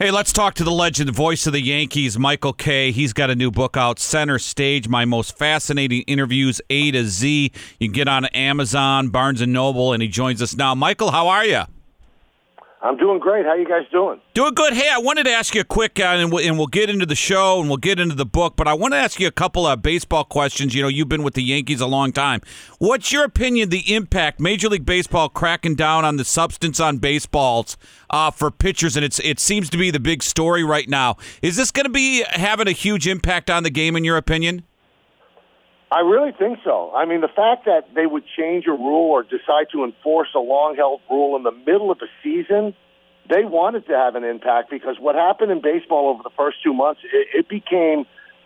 Hey, let's talk to the legend, voice of the Yankees, Michael Kay. He's got a new book out, Center Stage: My Most Fascinating Interviews A to Z. You can get on Amazon, Barnes and Noble, and he joins us now. Michael, how are you? I'm doing great. How you guys doing? Doing good. Hey, I wanted to ask you a quick, uh, and, we'll, and we'll get into the show and we'll get into the book, but I want to ask you a couple of baseball questions. You know, you've been with the Yankees a long time. What's your opinion, the impact Major League Baseball cracking down on the substance on baseballs uh, for pitchers, and it's it seems to be the big story right now. Is this going to be having a huge impact on the game, in your opinion? I really think so. I mean, the fact that they would change a rule or decide to enforce a long held rule in the middle of a season, they wanted to have an impact because what happened in baseball over the first two months, it, it became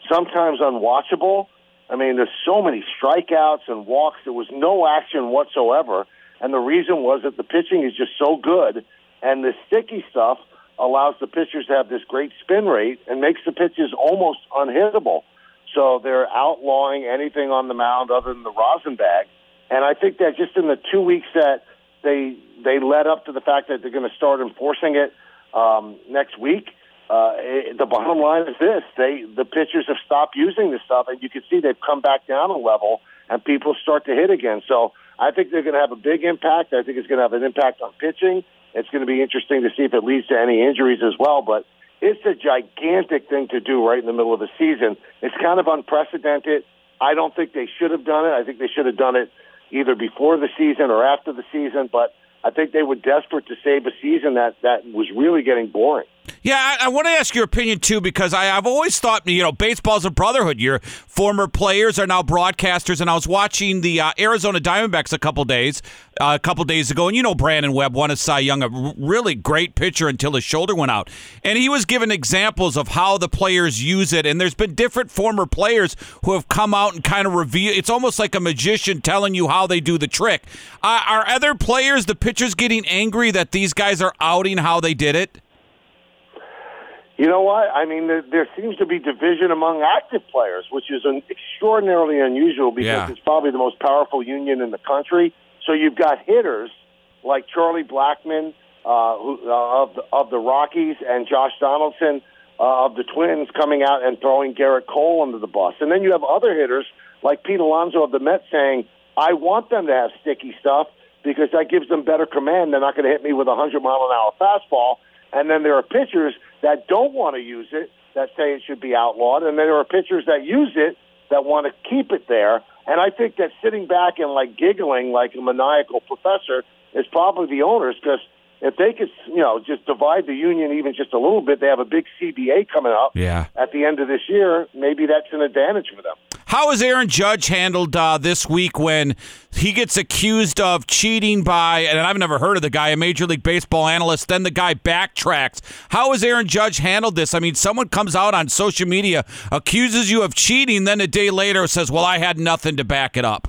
sometimes unwatchable. I mean, there's so many strikeouts and walks. There was no action whatsoever. And the reason was that the pitching is just so good, and the sticky stuff allows the pitchers to have this great spin rate and makes the pitches almost unhittable. So they're outlawing anything on the mound other than the rosin bag. And I think that just in the two weeks that they they led up to the fact that they're going to start enforcing it um, next week, uh, it, the bottom line is this: they the pitchers have stopped using this stuff, and you can see they've come back down a level, and people start to hit again. So I think they're going to have a big impact. I think it's going to have an impact on pitching. It's going to be interesting to see if it leads to any injuries as well. But it's a gigantic thing to do right in the middle of the season. It's kind of unprecedented. I don't think they should have done it. I think they should have done it either before the season or after the season. But I think they were desperate to save a season that that was really getting boring. Yeah, I, I want to ask your opinion too because I, have always thought you know baseball's a brotherhood. Your former players are now broadcasters, and I was watching the uh, Arizona Diamondbacks a couple days uh, a couple days ago, and you know Brandon Webb won a Cy Young, a really great pitcher until his shoulder went out, and he was given examples of how the players use it, and there's been different former players who have come out and kind of reveal. It's almost like a magician telling you how they do the trick. Uh, are other players, the pitchers, getting angry that these guys are outing how they did it? You know what? I mean, there, there seems to be division among active players, which is an extraordinarily unusual because yeah. it's probably the most powerful union in the country. So you've got hitters like Charlie Blackmon uh, who, uh, of the, of the Rockies and Josh Donaldson uh, of the Twins coming out and throwing Gerrit Cole under the bus, and then you have other hitters like Pete Alonso of the Mets saying, "I want them to have sticky stuff." Because that gives them better command. They're not going to hit me with a 100 mile an hour fastball. And then there are pitchers that don't want to use it that say it should be outlawed, and then there are pitchers that use it that want to keep it there. And I think that sitting back and like giggling like a maniacal professor is probably the owners because if they could, you know, just divide the union even just a little bit, they have a big CBA coming up yeah. at the end of this year. Maybe that's an advantage for them. How has Aaron Judge handled uh, this week when he gets accused of cheating by, and I've never heard of the guy, a Major League Baseball analyst, then the guy backtracks. How has Aaron Judge handled this? I mean, someone comes out on social media, accuses you of cheating, then a day later says, well, I had nothing to back it up.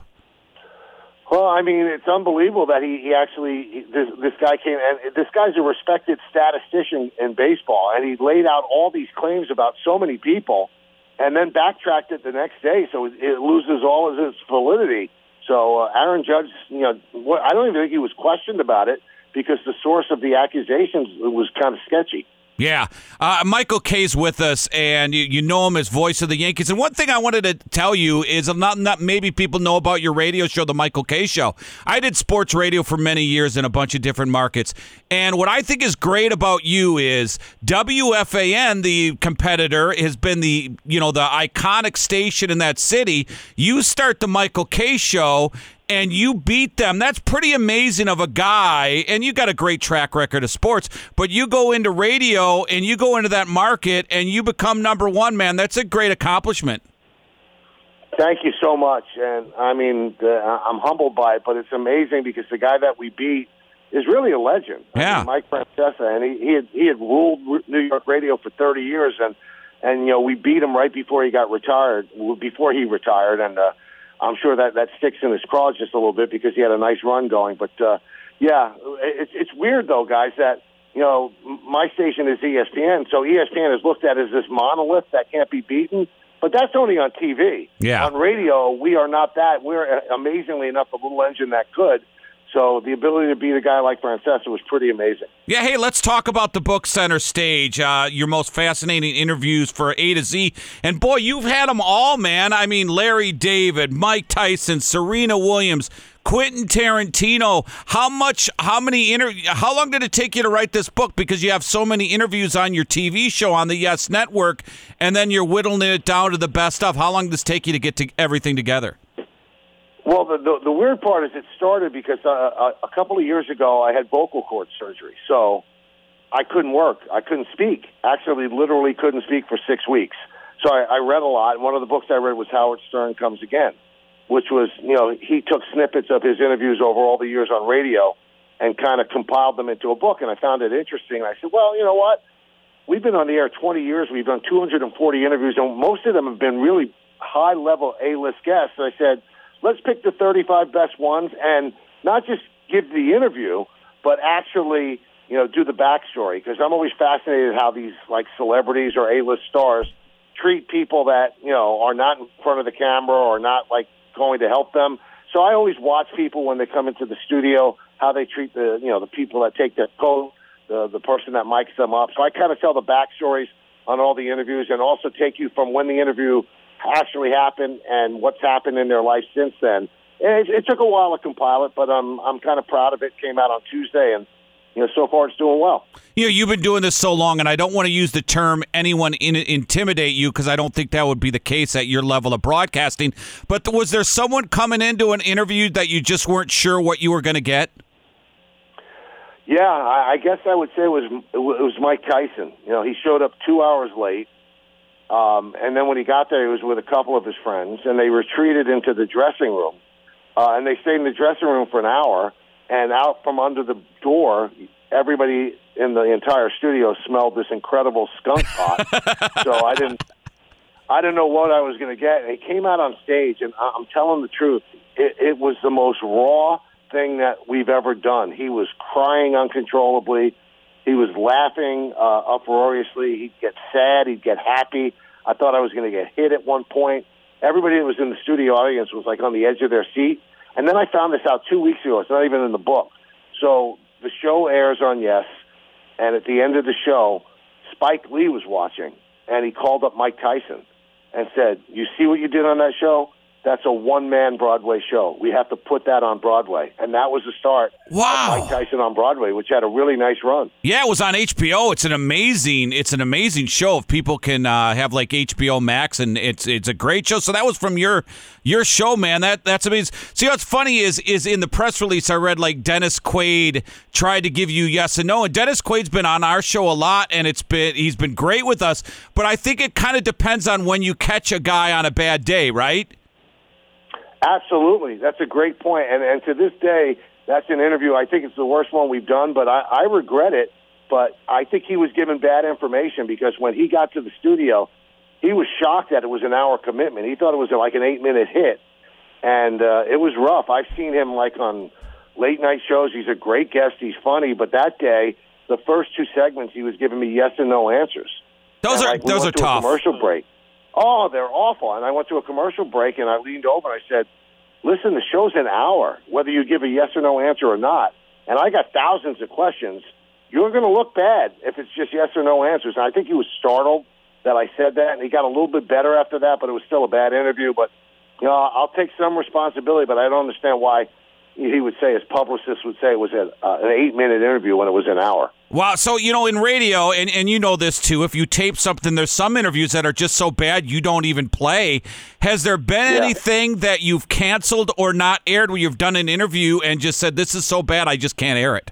Well, I mean, it's unbelievable that he, he actually this this guy came and this guy's a respected statistician in baseball, and he laid out all these claims about so many people and then backtracked it the next day, so it loses all of its validity. So uh, Aaron Judge, you know, what, I don't even think he was questioned about it because the source of the accusations was kind of sketchy. Yeah. Uh, Michael Kay's with us, and you, you know him as voice of the Yankees. And one thing I wanted to tell you is not, not maybe people know about your radio show, The Michael Kay Show. I did sports radio for many years in a bunch of different markets. And what I think is great about you is WFAN, the competitor, has been the, you know, the iconic station in that city. You start The Michael Kay Show, and you beat them. That's pretty amazing of a guy. And you got a great track record of sports, but you go into radio and you go into that market and you become number one, man. That's a great accomplishment. Thank you so much. And I mean, uh, I'm humbled by it, but it's amazing because the guy that we beat is really a legend. Yeah. I mean, Mike Francesa, and he, he had he had ruled New York radio for 30 years, and and you know we beat him right before he got retired, before he retired, and uh, I'm sure that that sticks in his craw just a little bit because he had a nice run going. But uh, yeah, it's it's weird though, guys, that you know my station is ESPN, so ESPN is looked at as this monolith that can't be beaten. But that's only on TV. Yeah. On radio, we are not that. We're uh, amazingly enough a little engine that could. So the ability to beat a guy like Francesa was pretty amazing. Yeah, hey, let's talk about the book Center Stage. Uh, your most fascinating interviews for A to Z, and boy, you've had them all, man. I mean, Larry David, Mike Tyson, Serena Williams, Quentin Tarantino. How much? How many inter? How long did it take you to write this book? Because you have so many interviews on your TV show on the Yes Network, and then you're whittling it down to the best stuff. How long does it take you to get to everything together? Well, the, the, the weird part is it started because uh, a, a couple of years ago I had vocal cord surgery, so I couldn't work. I couldn't speak. Actually, literally couldn't speak for six weeks. So I, I read a lot. One of the books I read was Howard Stern Comes Again, which was you know he took snippets of his interviews over all the years on radio and kind of compiled them into a book. And I found it interesting. I said, well, you know what? We've been on the air 20 years. We've done 240 interviews, and most of them have been really high level A list guests. So I said let's pick the 35 best ones and not just give the interview, but actually, you know, do the backstory. Because I'm always fascinated how these like celebrities or A-list stars treat people that you know are not in front of the camera or not like going to help them. So I always watch people when they come into the studio, how they treat the you know the people that take their coat, the the person that mics them up. So I kind of tell the backstories on all the interviews and also take you from when the interview actually happened and what's happened in their life since then. It, it took a while to compile it, but I'm I'm kind of proud of it. Came out on Tuesday, and you know, so far it's doing well. You know, you've been doing this so long, and I don't want to use the term anyone in, intimidate you because I don't think that would be the case at your level of broadcasting. But was there someone coming into an interview that you just weren't sure what you were going to get? Yeah, I, I guess I would say it was it was Mike Tyson. You know, he showed up two hours late. Um, and then when he got there, he was with a couple of his friends, and they retreated into the dressing room. Uh, and they stayed in the dressing room for an hour, and out from under the door, everybody in the entire studio smelled this incredible skunk pot. so I didn't, I didn't know what I was going to get. And he came out on stage, and I'm telling the truth, it, it was the most raw thing that we've ever done. He was crying uncontrollably. He was laughing uh, uproariously. He'd get sad. He'd get happy. I thought I was going to get hit at one point. Everybody that was in the studio audience was like on the edge of their seat. And then I found this out two weeks ago. It's not even in the book. So the show airs on Yes, and at the end of the show, Spike Lee was watching, and he called up Mike Tyson and said, "You see what you did on that show? That's a one man Broadway show. We have to put that on Broadway. And that was the start wow. of Mike Tyson on Broadway, which had a really nice run. Yeah, it was on HBO. It's an amazing it's an amazing show. If people can uh, have like HBO Max and it's it's a great show. So that was from your your show, man. That that's amazing. See what's funny is is in the press release I read like Dennis Quaid tried to give you yes and no. And Dennis Quaid's been on our show a lot and it's been he's been great with us. But I think it kind of depends on when you catch a guy on a bad day, right? Absolutely, that's a great point. And and to this day, that's an interview. I think it's the worst one we've done, but I, I regret it. But I think he was given bad information because when he got to the studio, he was shocked that it was an hour commitment. He thought it was like an eight minute hit, and uh, it was rough. I've seen him like on late night shows. He's a great guest. He's funny, but that day, the first two segments, he was giving me yes and no answers. Those and, are like, we those are to a tough. commercial break. Oh, they're awful. And I went to a commercial break and I leaned over and I said, listen, the show's an hour, whether you give a yes or no answer or not. And I got thousands of questions. You're going to look bad if it's just yes or no answers. And I think he was startled that I said that, and he got a little bit better after that, but it was still a bad interview. But, you know, I'll take some responsibility, but I don't understand why he would say, his publicist would say it was uh, an eight minute interview when it was an hour. Wow. So, you know, in radio, and, and you know this too, if you tape something, there's some interviews that are just so bad you don't even play. Has there been Yeah. anything that you've canceled or not aired where you've done an interview and just said, this is so bad, I just can't air it?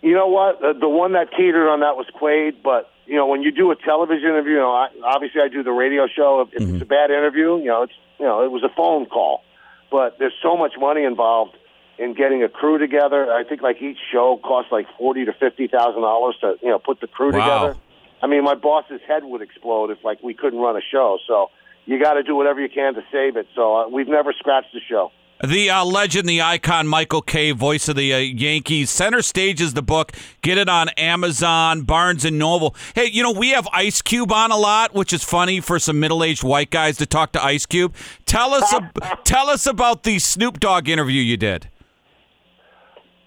You know what? The, the one that teetered on that was Quaid, but you know when you do a television interview, you know, I, obviously I do the radio show. If, if it's mm-hmm. a bad interview, you know, it's you know it was a phone call, but there's so much money involved in getting a crew together. I think like each show costs like forty to fifty thousand dollars to you know put the crew Wow. together. I mean, my boss's head would explode if like we couldn't run a show. So you got to do whatever you can to save it. So uh, we've never scratched the show. The uh, legend, the icon, Michael Kay, voice of the uh, Yankees. Center stage is the book. Get it on Amazon, Barnes and Noble. Hey, you know we have Ice Cube on a lot, which is funny for some middle-aged white guys to talk to Ice Cube. Tell us, ab- tell us about the Snoop Dogg interview you did.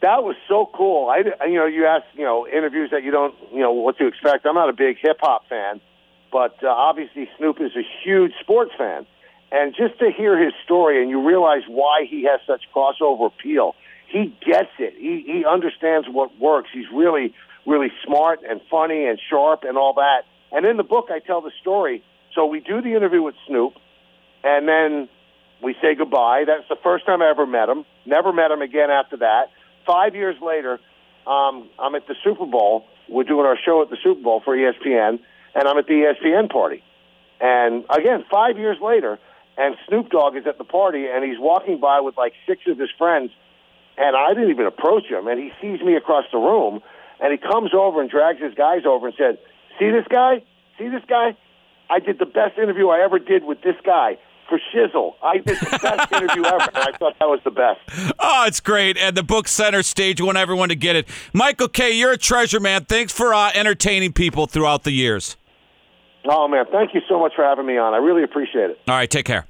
That was so cool. I, you know, you ask, you know, interviews that you don't, you know, what to expect. I'm not a big hip hop fan, but uh, obviously Snoop is a huge sports fan, and just to hear his story and you realize why he has such crossover appeal. He gets it. He he understands what works. He's really really smart and funny and sharp and all that. And in the book, I tell the story. So we do the interview with Snoop, and then we say goodbye. That's the first time I ever met him. Never met him again after that. Five years later, um, I'm at the Super Bowl. We're doing our show at the Super Bowl for ESPN, and I'm at the ESPN party. And again, five years later, and Snoop Dogg is at the party, and he's walking by with like six of his friends, and I didn't even approach him, and he sees me across the room, and he comes over and drags his guys over and said, "See this guy? See this guy? I did the best interview I ever did with this guy." For Shizzle. I did the best interview ever, and I thought that was the best. Oh, it's great. And the book center stage, we want everyone to get it. Michael Kay., you're a treasure, man. Thanks for uh, entertaining people throughout the years. Oh, man. Thank you so much for having me on. I really appreciate it. All right. Take care.